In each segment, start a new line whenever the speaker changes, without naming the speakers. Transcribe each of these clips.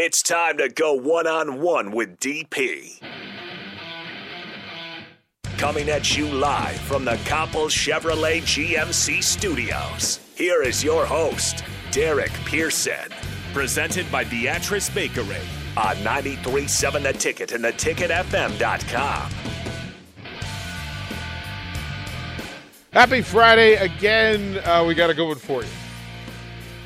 It's time to go one on one with DP. Coming at you live from the Copple Chevrolet GMC studios. Here is your host, Derek Pearson.
Presented by Beatrice Bakery.
On 93.7 The Ticket and theticketfm.com.
Happy Friday again. Uh, we got a good one for you.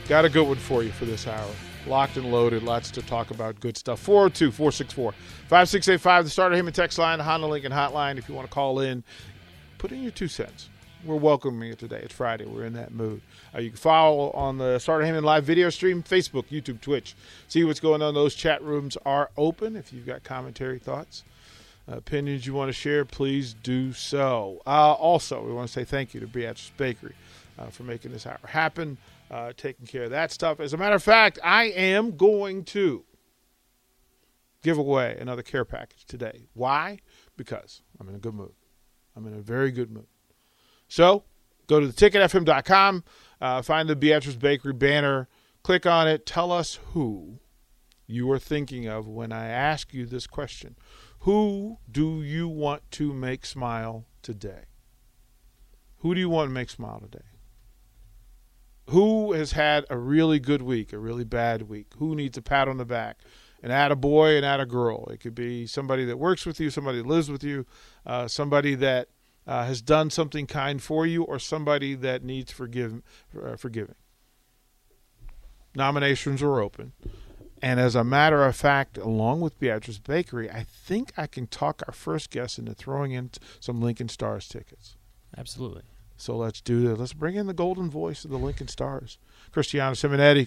Got a good one for you for this hour. Locked and loaded. Lots to talk about. Good stuff. 402 464 5685. The Sartor Hamann text line, the Honda Lincoln hotline. If you want to call in, put in your two cents. We're welcoming you today. It's Friday. We're in that mood. Uh, you can follow on the Sartor Hamann live video stream, Facebook, YouTube, Twitch. See what's going on. Those chat rooms are open. If you've got commentary, thoughts, uh, opinions you want to share, please do so. Uh, also, we want to say thank you to Beatrice Bakery uh, for making this hour happen uh, taking care of that stuff. As a matter of fact, I am going to give away another care package today. Why? Because I'm in a good mood. I'm in a very good mood. So go to theticketfm.com, uh, find the Beatrice Bakery banner, click on it, tell us who you are thinking of when I ask you this question. Who do you want to make smile today? Who do you want to make smile today? Who has had a really good week, a really bad week? Who needs a pat on the back? And add a boy and add a girl. It could be somebody that works with you, somebody that lives with you, uh, somebody that uh, has done something kind for you, or somebody that needs forgive, uh, forgiving. Nominations are open. And as a matter of fact, along with Beatrice Bakery, I think I can talk our first guest into throwing in some Lincoln Stars tickets.
Absolutely.
So let's do this. Let's bring in the golden voice of the Lincoln Stars, Cristiano Simonetti.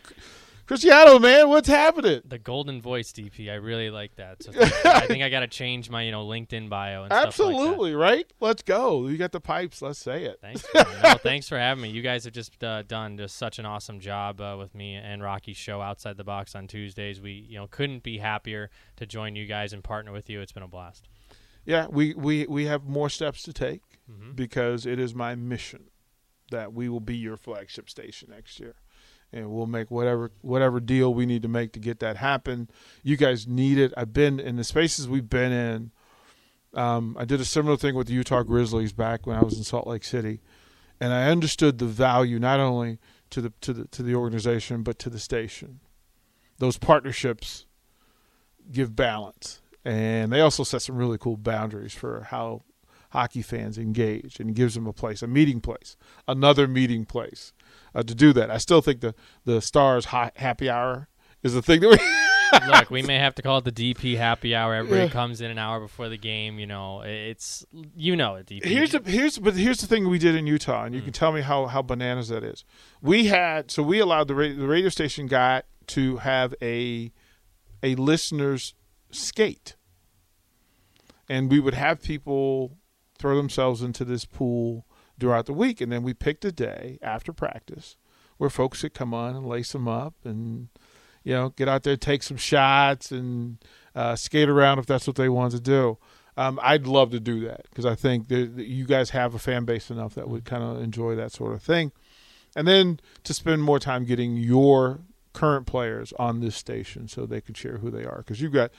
Cristiano, man, what's happening?
The golden voice, DP. I really like that. So I think I got to change my, you know, LinkedIn bio. And
Absolutely,
like
right? Let's go. You got the pipes. Let's say it.
Thanks. no, thanks for having me. You guys have just uh, done just such an awesome job uh, with me and Rocky's show outside the box on Tuesdays. We, you know, couldn't be happier to join you guys and partner with you. It's been a blast.
Yeah, we we we have more steps to take mm-hmm. because it is my mission that we will be your flagship station next year. And we'll make whatever whatever deal we need to make to get that happen. You guys need it. I've been in the spaces we've been in. Um, I did a similar thing with the Utah Grizzlies back when I was in Salt Lake City, and I understood the value not only to the to the to the organization but to the station. Those partnerships give balance, and they also set some really cool boundaries for how hockey fans engage and gives them a place, a meeting place, another meeting place uh, to do that. I still think the the Stars happy hour is the thing that we.
Look, we may have to call it the DP happy hour. Everybody yeah. comes in an hour before the game. You know, it's you know it. DP.
Here's the here's but here's the thing we did in Utah, and you mm. can tell me how how bananas that is. We had so we allowed the radio, the radio station guy to have a a listeners skate, and we would have people throw themselves into this pool throughout the week. And then we picked a day after practice where folks could come on and lace them up and, you know, get out there, take some shots and uh, skate around if that's what they wanted to do. Um, I'd love to do that because I think that you guys have a fan base enough that would kind of enjoy that sort of thing. And then to spend more time getting your current players on this station so they can share who they are because you've got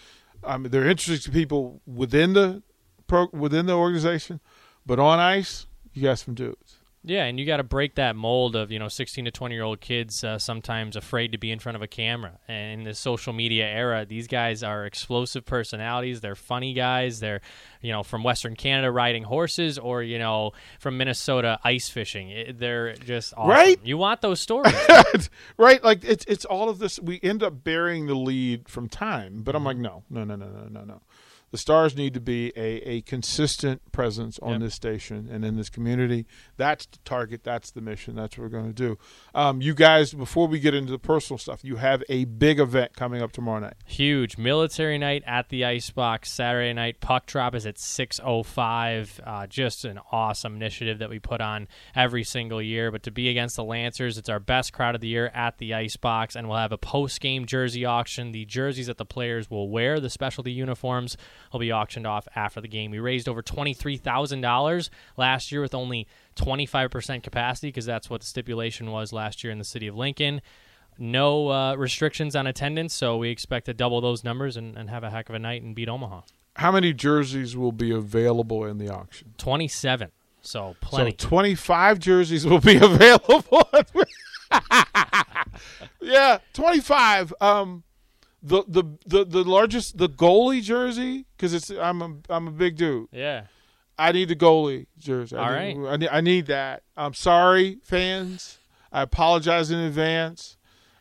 I mean, they're interesting to people within the pro, within the organization, but on ice, you got some dudes.
Yeah, and you got to break that mold of you know 16 to 20 year old kids uh, sometimes afraid to be in front of a camera. And in the social media era, these guys are explosive personalities. They're funny guys. They're you know from Western Canada riding horses, or you know from Minnesota ice fishing. It, they're just awesome.
right.
You want those stories,
right? Like it's it's all of this. We end up burying the lead from time, but I'm mm-hmm. like, no, no, no, no, no, no, no the Stars need to be a, a consistent presence on yep. this station and in this community. That's the target. That's the mission. That's what we're going to do. Um, you guys, before we get into the personal stuff, you have a big event coming up tomorrow night.
Huge military night at the Icebox Saturday night. Puck drop is at six oh five. Uh, just an awesome initiative that we put on every single year. But to be against the Lancers, it's our best crowd of the year at the Icebox, and we'll have a post game jersey auction. The jerseys that the players will wear, the specialty uniforms will be auctioned off after the game. We raised over $23,000 last year with only 25% capacity because that's what the stipulation was last year in the city of Lincoln. no uh, restrictions on attendance, so we expect to double those numbers and, and have a heck of a night and beat Omaha.
How many jerseys will be available in the auction?
27. So plenty.
So 25 jerseys will be available. yeah, 25. Um, the the the the largest the goalie jersey because it's I'm a I'm a big dude.
yeah.
I need the goalie jersey.
All
I need, I need, I need that. I'm sorry, fans. I apologize in advance.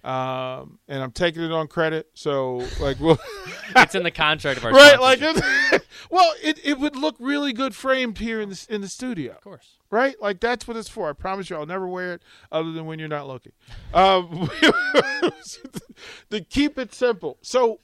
Um, and I'm taking it on credit. So, like, we'll,
It's in the contract of our
right, like, it, well, it, it would look really good framed here in the in the studio,
Of course.
right? Like, that's what it's for. I promise you, I'll never wear it other than when you're not looking. Um, to keep it simple. So,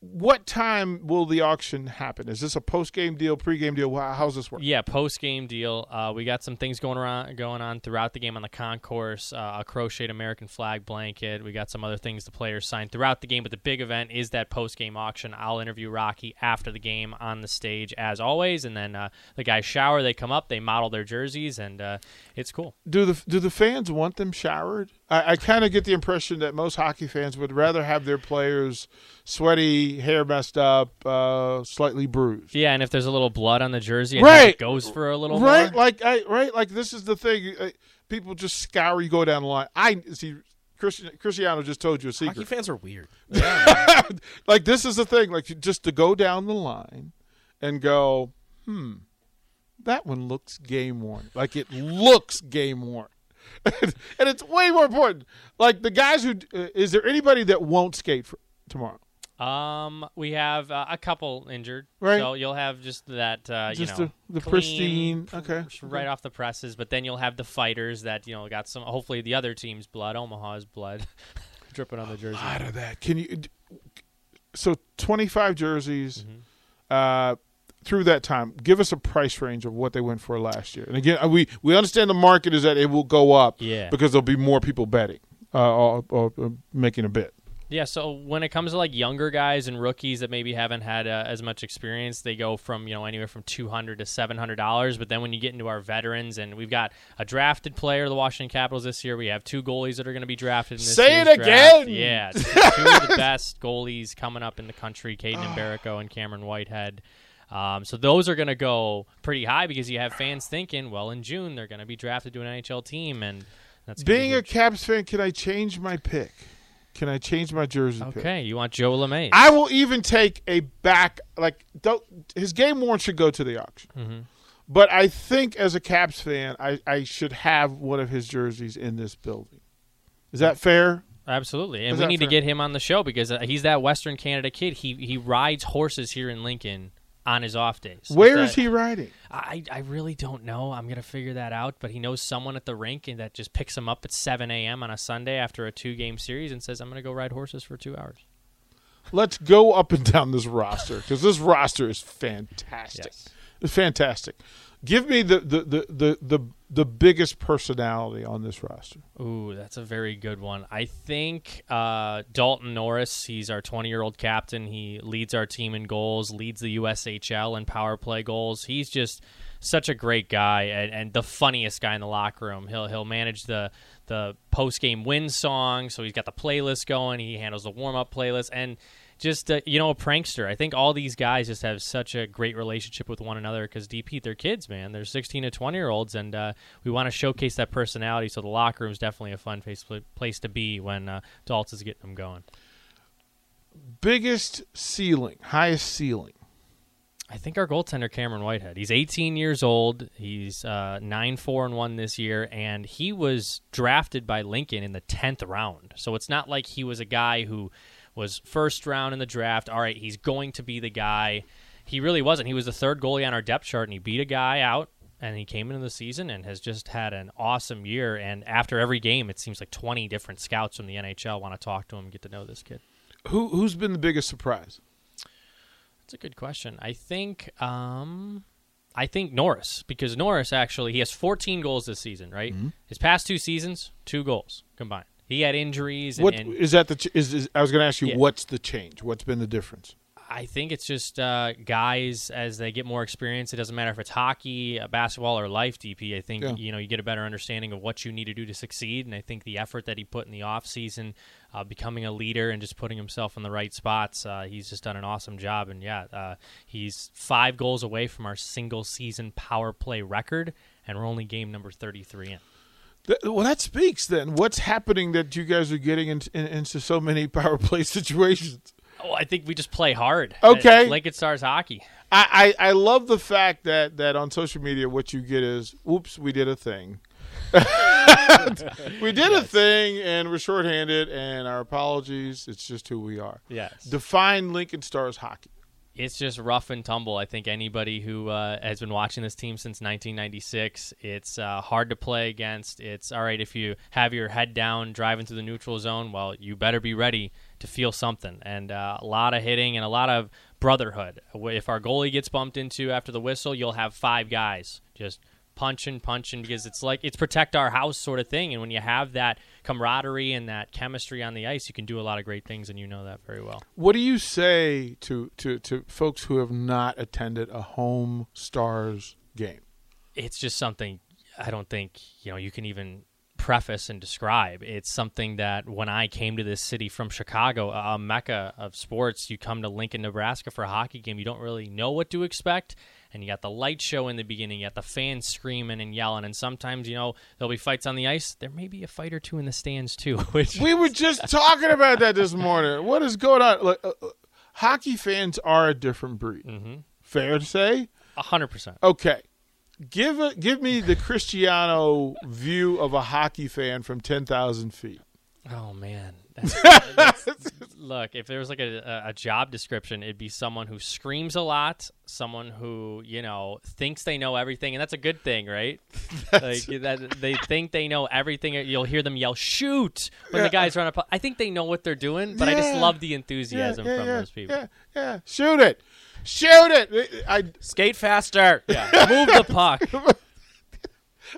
what time will the auction happen? Is this a post game deal, pre game deal? How's this work?
Yeah, post game deal. Uh, we got some things going around, going on throughout the game on the concourse. Uh, a crocheted American flag blanket. We got some other things the players signed throughout the game, but the big event is that post game auction. I'll interview Rocky after the game on the stage as always, and then uh, the guys shower. They come up, they model their jerseys, and uh, it's cool.
Do the do the fans want them showered? I, I kind of get the impression that most hockey fans would rather have their players sweaty, hair messed up, uh, slightly bruised.
Yeah, and if there's a little blood on the jersey, I
Right.
it goes for a little
right?
more.
Like I right like this is the thing. Uh, people just scour you go down the line. I see. Christian, Cristiano just told you a secret.
Hockey fans are weird.
like this is the thing. Like just to go down the line and go, hmm, that one looks game worn. Like it looks game worn. and it's way more important. Like the guys who uh, is there anybody that won't skate for tomorrow?
Um, we have uh, a couple injured,
Right.
So you'll have just that, uh,
Just
you know,
the- the
clean,
pristine- okay,
right off the presses. But then you'll have the fighters that you know got some. Hopefully, the other team's blood, Omaha's blood, dripping on the jersey.
Out of that, can you? So twenty five jerseys.
Mm-hmm.
Uh, through that time, give us a price range of what they went for last year. And again, uh, we we understand the market is that it will go up,
Yeah.
because there'll be more people betting uh, or, or, or making a bet.
Yeah, so when it comes to like younger guys and rookies that maybe haven't had uh, as much experience, they go from you know anywhere from two hundred to seven hundred dollars. But then when you get into our veterans, and we've got a drafted player of the Washington Capitals this year, we have two goalies that are going to be drafted. In this
Say
year's
it
draft.
again!
Yeah, two of the best goalies coming up in the country: Kaiden Mbereko and Cameron Whitehead. Um, so those are going to go pretty high because you have fans thinking, well, in June they're going to be drafted to an NHL team, and that's gonna be
Being a. Caps fan, can I change my pick? Can I change my jersey pick?
okay. You want Joe LeMay?
I will even take a back like his game worn should go to the auction.
Mm-hmm.
But I think as a Caps fan, I, I should have one of his jerseys in this building. Is that fair?
Absolutely, and
Is
we need to get him on the show because uh, he's that Western Canada kid. He he rides horses here in Lincoln on his off days.
Where
That-
is he riding?
I I really don't know. I'm gonna figure that out. But he knows someone at the rink and that just picks him up at 7 a.m. on a Sunday after a two game series and says, "I'm gonna go ride horses for two hours."
Let's go up and down this roster because this roster is fantastic.
Yes.
It's fantastic. Give me the the, the, the, the the biggest personality on this roster.
Ooh, that's a very good one. I think uh, Dalton Norris. He's our 20 year old captain. He leads our team in goals, leads the USHL in power play goals. He's just such a great guy and, and the funniest guy in the locker room. He'll he'll manage the the post game win song. So he's got the playlist going. He handles the warm up playlist and just uh, you know a prankster. I think all these guys just have such a great relationship with one another because DP they're kids, man. They're 16 to 20 year olds, and uh, we want to showcase that personality. So the locker room is definitely a fun face, place to be when uh, Daltz is getting them going.
Biggest ceiling, highest ceiling.
I think our goaltender Cameron Whitehead. He's 18 years old. He's uh, nine four and one this year, and he was drafted by Lincoln in the 10th round. So it's not like he was a guy who was first round in the draft. All right, he's going to be the guy. He really wasn't. He was the third goalie on our depth chart, and he beat a guy out. And he came into the season and has just had an awesome year. And after every game, it seems like 20 different scouts from the NHL want to talk to him and get to know this kid.
Who who's been the biggest surprise?
That's a good question. I think um I think Norris because Norris actually he has 14 goals this season, right?
Mm-hmm.
His past two seasons, two goals combined. He had injuries and,
What
and
is that? The ch- is, is I was going to ask you
Yeah.
what's the change? What's been the difference?
I think it's just uh, guys as they get more experience. It doesn't matter if it's hockey, uh, basketball, or life. DP. I think
Yeah.
you know you get a better understanding of what you need to do to succeed, and I think the effort that he put in the off season, uh, becoming a leader and just putting himself in the right spots, uh, he's just done an awesome job. And yeah, uh, he's five goals away from our single season power play record, and we're only game number thirty three in.
Well, that speaks then. What's happening that you guys are getting in, in, into so many power play situations?
Oh, I think we just play hard.
Okay.
It's Lincoln Stars hockey.
I, I, I love the fact that, that on social media, what you get is, oops, we did a thing. we did a thing, and we're shorthanded, and our apologies. It's just who we are.
Yes.
Define Lincoln Stars hockey.
it's just rough and tumble. I think anybody who uh, has been watching this team since 1996, it's uh, hard to play against. It's all right if you have your head down driving through the neutral zone. Well, you better be ready to feel something. And uh, a lot of hitting and a lot of brotherhood. If our goalie gets bumped into after the whistle, you'll have five guys just punching, punching because it's like it's protect our house sort of thing. And when you have that camaraderie and that chemistry on the ice, you can do a lot of great things, and you know that very well.
What do you say to, to, to folks who have not attended a home Stars game?
it's just something I don't think you know you can even preface and describe. It's something that when I came to this city from Chicago, a mecca of sports, you come to Lincoln, Nebraska for a hockey game, you don't really know what to expect. And you got the light show in the beginning, you got the fans screaming and yelling, and sometimes, you know, there'll be fights on the ice. There may be a fight or two in the stands too, which
We were just talking about that this morning. What is going on? Like, uh, uh, hockey fans are a different breed.
Mhm.
Fair to say.
hundred percent.
Okay, give a, give me the Cristiano view of a hockey fan from ten thousand feet.
Oh man, That's, that's- look. If there was like a, a job description, it'd be someone who screams a lot, someone who you know thinks they know everything, and that's a good thing, right? like that, they think they know everything. You'll hear them yell "shoot" when the guys run up. I think they know what they're doing, but I just love the enthusiasm
yeah,
from
yeah,
those people.
Yeah, yeah. Shoot it, shoot it. I.
Skate faster.
Yeah. Move the puck.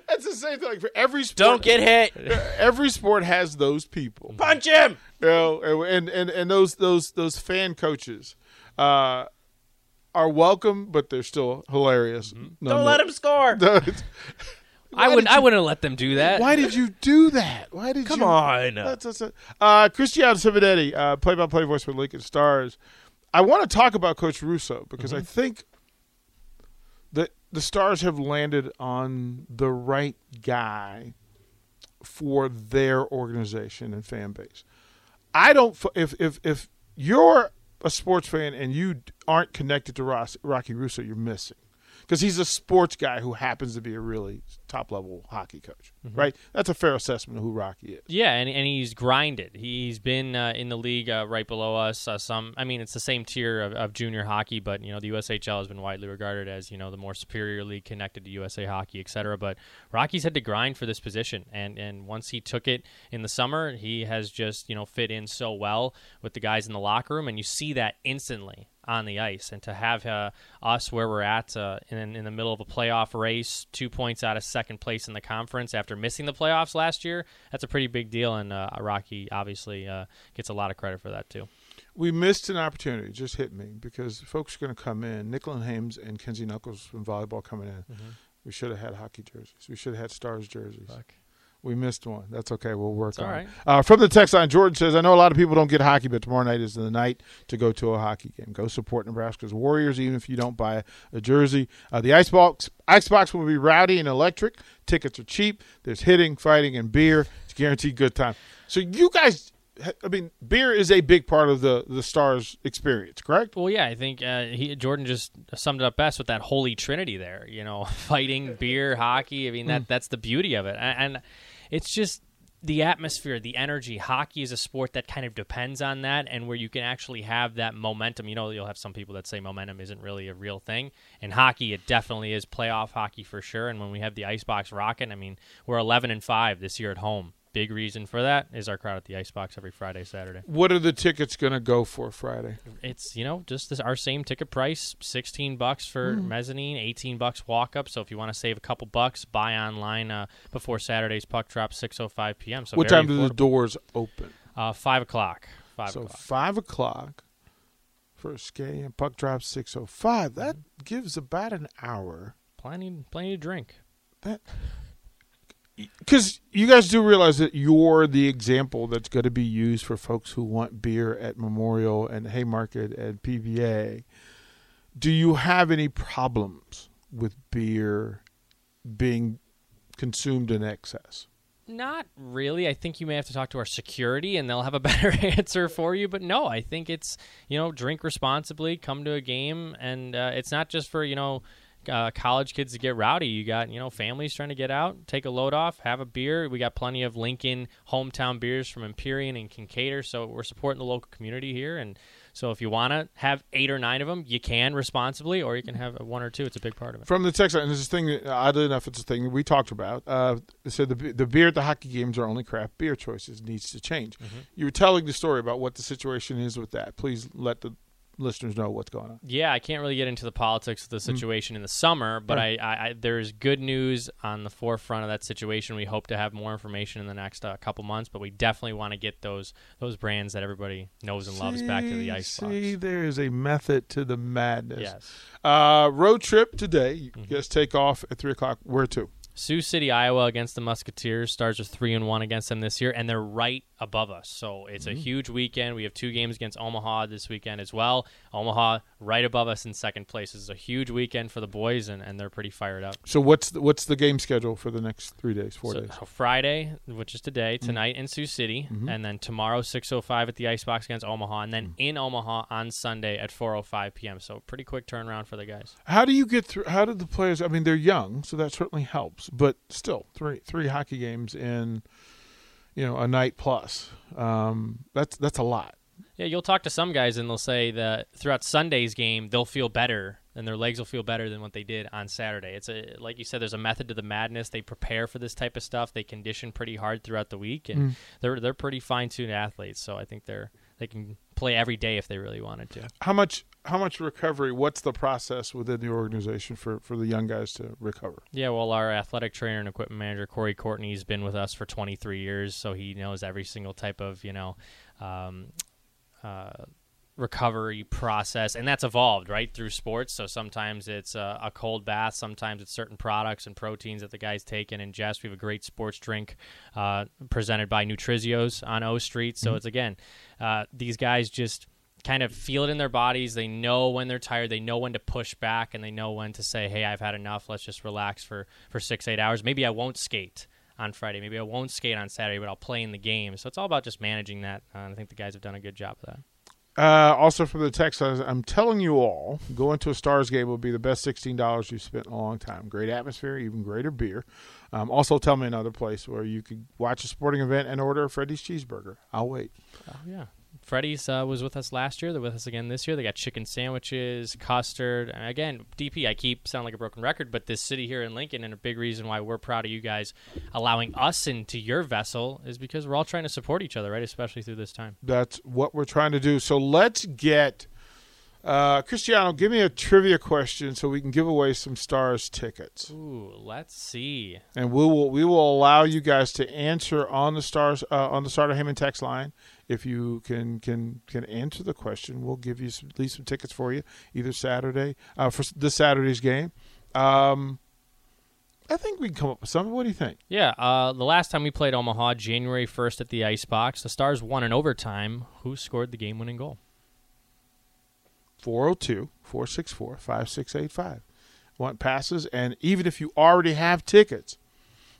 That's the same thing. Like for every sport,
Don't get hit.
Every sport has those people.
Punch him.
you know, and and and those those those fan coaches uh, are welcome, but they're still hilarious.
Don't let him score.
I wouldn't.
did
I wouldn't let them do that.
Why did you do that? Why did
Come
you?
on.
That's, that's, that's- uh, Cristiano Simonetti, uh, play-by-play voice for Lincoln Stars. I want to talk about Coach Russo because I mm-hmm. think that the Stars have landed on the right guy for their organization and fan base. I don't. If if if you're a sports fan and you aren't connected to Ross, Rocky Russo, you're missing because he's a sports guy who happens to be a really top level hockey coach. Right? That's a fair assessment of who Rocky is.
Yeah, and, and he's grinded. He's been uh, in the league uh, right below us. Uh, some, I mean, it's the same tier of, of junior hockey, but you know, the USHL has been widely regarded as you know the more superior league connected to USA Hockey, et cetera. But Rocky's had to grind for this position, and and once he took it in the summer, he has just you know fit in so well with the guys in the locker room, and you see that instantly on the ice. And to have uh, us where we're at uh, in in the middle of a playoff race, two points out of second place in the conference after missing the playoffs last year, that's a pretty big deal. And uh, Rocky obviously uh, gets a lot of credit for that too.
We missed an opportunity. Just hit me because folks are going to come in. Nicklin Hames and Kenzie Knuckles from volleyball coming in. We should have had hockey jerseys. We should have had Stars jerseys. We missed one. That's okay. We'll work
It's
on
right.
it. Uh, from the text line, Jordan says, I know a lot of people don't get hockey, but tomorrow night is the night to go to a hockey game. Go support Nebraska's Warriors, even if you don't buy a, a jersey. Uh, the Icebox, Icebox will be rowdy and electric. Tickets are cheap. There's hitting, fighting, and beer. It's guaranteed good time. So you guys, I mean, beer is a big part of the, the Stars experience, correct?
Well, yeah, I think uh, he, Jordan just summed it up best with that holy trinity there. You know, fighting, beer, hockey. I mean, that that's the beauty of it, and, and it's just the atmosphere, the energy. Hockey is a sport that kind of depends on that, and where you can actually have that momentum. You know, you'll have some people that say momentum isn't really a real thing. In hockey, it definitely is playoff hockey for sure. And when we have the icebox rocking, I mean, we're 11 and five this year at home. Big reason for that is our crowd at the icebox every Friday, Saturday.
What are the tickets going to go for Friday?
it's you know just this, our same ticket price 16 bucks for
Hmm.
mezzanine 18 bucks walk up so if you want to save a couple bucks buy online uh, before saturday's puck drop 6.05 p.m so
what
very
time do the doors open?
uh, 5 o'clock 5
so
o'clock
five o'clock First game, puck drop 605. That gives about an hour.
Plenty, plenty to drink.
That because you guys do realize that you're the example that's going to be used for folks who want beer at Memorial and Haymarket and PBA. Do you have any problems with beer being consumed in excess?
Not really. I think you may have to talk to our security and they'll have a better answer for you. But no, I think it's, you know, drink responsibly, come to a game. And uh, it's not just for, you know, uh, college kids to get rowdy. You got, you know, families trying to get out, take a load off, have a beer. We got plenty of Lincoln hometown beers from Empyrean and Kincaid. So we're supporting the local community here. And so if you want to have eight or nine of them, you can responsibly, or you can have one or two. It's a big part of it.
From the text, and this is a thing, that, oddly enough, it's a thing we talked about. Uh, said the, the beer at the hockey games are only craft beer choices, needs to change. You were telling the story about what the situation is with that. Please let the listeners know what's going on.
Yeah, I can't really get into the politics of the situation in the summer, but
Right.
I, I, there's good news on the forefront of that situation. We hope to have more information in the next uh, couple months, but we definitely want to get those those brands that everybody knows and loves back to the
See,
icebox.
See, there is a method to the madness.
Yes.
Uh, road trip today. You
Mm-hmm.
guys take off at three o'clock. Where to?
Sioux City, Iowa against the Musketeers. Stars are three and one against them this year, and they're right above us. So it's
Mm-hmm.
a huge weekend. We have two games against Omaha this weekend as well. Omaha right above us in second place. This is a huge weekend for the boys, and, and they're pretty fired up.
So what's the, what's the game schedule for the next three days, four
so,
days?
so Friday, which is today,
Mm-hmm.
tonight in Sioux City, and then tomorrow 6:05 at the Icebox against Omaha, and then
Mm.
in Omaha on Sunday at 4:05 p.m. So pretty quick turnaround for the guys.
How do you get through? How did the players? I mean, they're young, so that certainly helps. But still, three three hockey games in, you know, a night plus. Um, that's that's a lot.
Yeah, you'll talk to some guys and they'll say that throughout Sunday's game they'll feel better and their legs will feel better than what they did on Saturday. It's a like you said, there's a method to the madness. They prepare for this type of stuff. They condition pretty hard throughout the week, and they're they're pretty fine tuned athletes. So I think they're they can play every day if they really wanted to.
How much how much recovery? What's the process within the organization for for the young guys to recover?
Yeah, well, our athletic trainer and equipment manager Corey Courtney has been with us for 23 years, so he knows every single type of you know um, uh, recovery process, and that's evolved right through sports. So sometimes it's a, a cold bath, sometimes it's certain products and proteins that the guys take and ingest. We have a great sports drink uh, presented by Nutrizios on O Street. So it's again, uh, these guys just kind of feel it in their bodies. They know when they're tired. They know when to push back, and they know when to say, "Hey, I've had enough. Let's just relax for for six, eight hours. Maybe I won't skate." On Friday, maybe I won't skate on Saturday, but I'll play in the game. So it's all about just managing that. Uh, I think the guys have done a good job of that.
Uh, also from the text, I'm telling you all, going to a Stars game will be the best sixteen dollars you've spent in a long time. Great atmosphere, even greater beer. Um, also, tell me another place where you could watch a sporting event and order a Freddy's cheeseburger. I'll wait.
Oh yeah, Freddy's uh, was with us last year. They're with us again this year. They got chicken sandwiches, custard. And again, DP. I keep sounding like a broken record, but this city here in Lincoln, and a big reason why we're proud of you guys allowing us into your vessel is because we're all trying to support each other, right? Especially through this time.
That's what we're trying to do. So let's get uh, Cristiano. Give me a trivia question so we can give away some Stars tickets,
Ooh, let's see.
and we will we will allow you guys to answer on the Stars uh, on the Sartor Hamann text line. If you can can can answer the question, we'll give you some, at least some tickets for you either Saturday uh, for this Saturday's game. Um, I think we can come up with something. What do you think?
Yeah, uh, the last time we played Omaha, January 1st at the Icebox, the Stars won in overtime. Who scored the game winning goal?
402 464 5685. Want passes? And even if you already have tickets,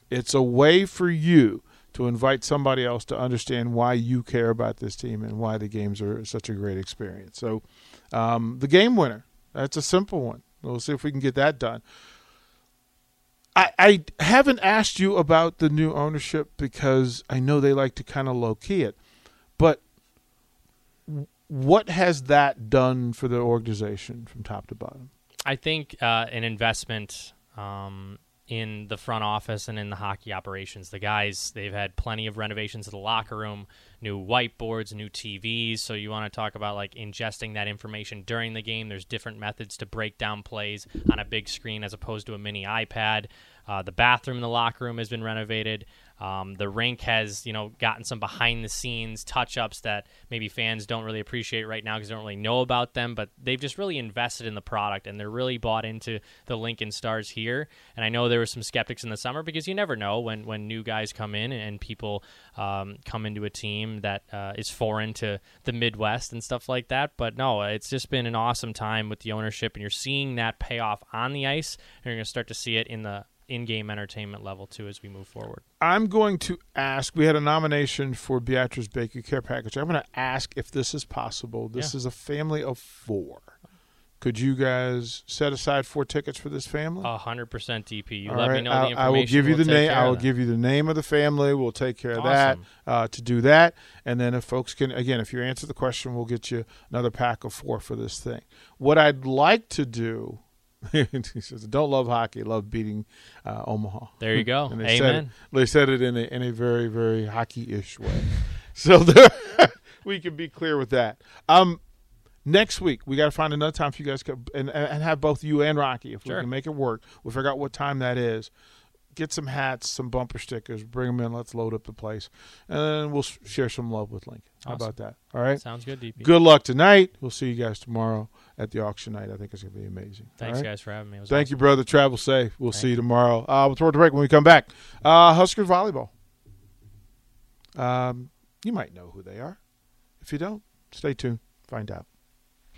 it's a way for you to invite somebody else to understand why you care about this team and why the games are such a great experience. So, um, the game winner, that's a simple one. We'll see if we can get that done. I, I haven't asked you about the new ownership because I know they like to kind of low key it. But what has that done for the organization from top to bottom?
I think uh, an investment um, in the front office and in the hockey operations. The guys, they've had plenty of renovations to the locker room, new whiteboards, new TVs. So you want to talk about like ingesting that information during the game. There's different methods to break down plays on a big screen as opposed to a mini iPad. Uh, the bathroom in the locker room has been renovated. Um, the rink has, you know, gotten some behind the scenes touch ups that maybe fans don't really appreciate right now because they don't really know about them. But they've just really invested in the product and they're really bought into the Lincoln Stars here. And I know there were some skeptics in the summer because you never know when when new guys come in and people um, come into a team that uh, is foreign to the Midwest and stuff like that. But no, it's just been an awesome time with the ownership, and you're seeing that pay off on the ice. And you're going to start to see it in the in-game entertainment level too as we move forward.
I'm going to ask. We had a nomination for Beatrice Baker Care Package. I'm going to ask if this is possible. This
Yeah.
is a family of four. Could you guys set aside four tickets for this family?
A hundred percent DP. You
All
let me know
I'll-
the information.
I will give you
we'll
the name. I
of
will give you the name of the family. We'll take care of
Awesome.
that uh, to do that. And then if folks can, again, if you answer the question, we'll get you another pack of four for this thing. What I'd like to do. he says, "Don't love hockey, love beating uh, Omaha."
There you go.
And they said it,
Amen.
they said it in a in a very very hockey-ish way. so there, we can be clear with that. Um, next week we got to find another time for you guys to, and and have both you and Rocky if
Sure.
we can make it work. We'll figure out what time that is. Get some hats, some bumper stickers, bring them in. Let's load up the place, and then we'll share some love with Lincoln. How about that? All right.
Sounds good, DP.
Good luck tonight. We'll see you guys tomorrow at the auction night. I think it's going to be amazing.
Thanks,
right?
guys, for having me.
Thank
awesome.
you, brother. Travel safe. We'll
Thank
see you tomorrow. Uh, we'll throw it to break when we come back. Uh, Husker volleyball. Um, you might know who they are. If you don't, stay tuned. Find out.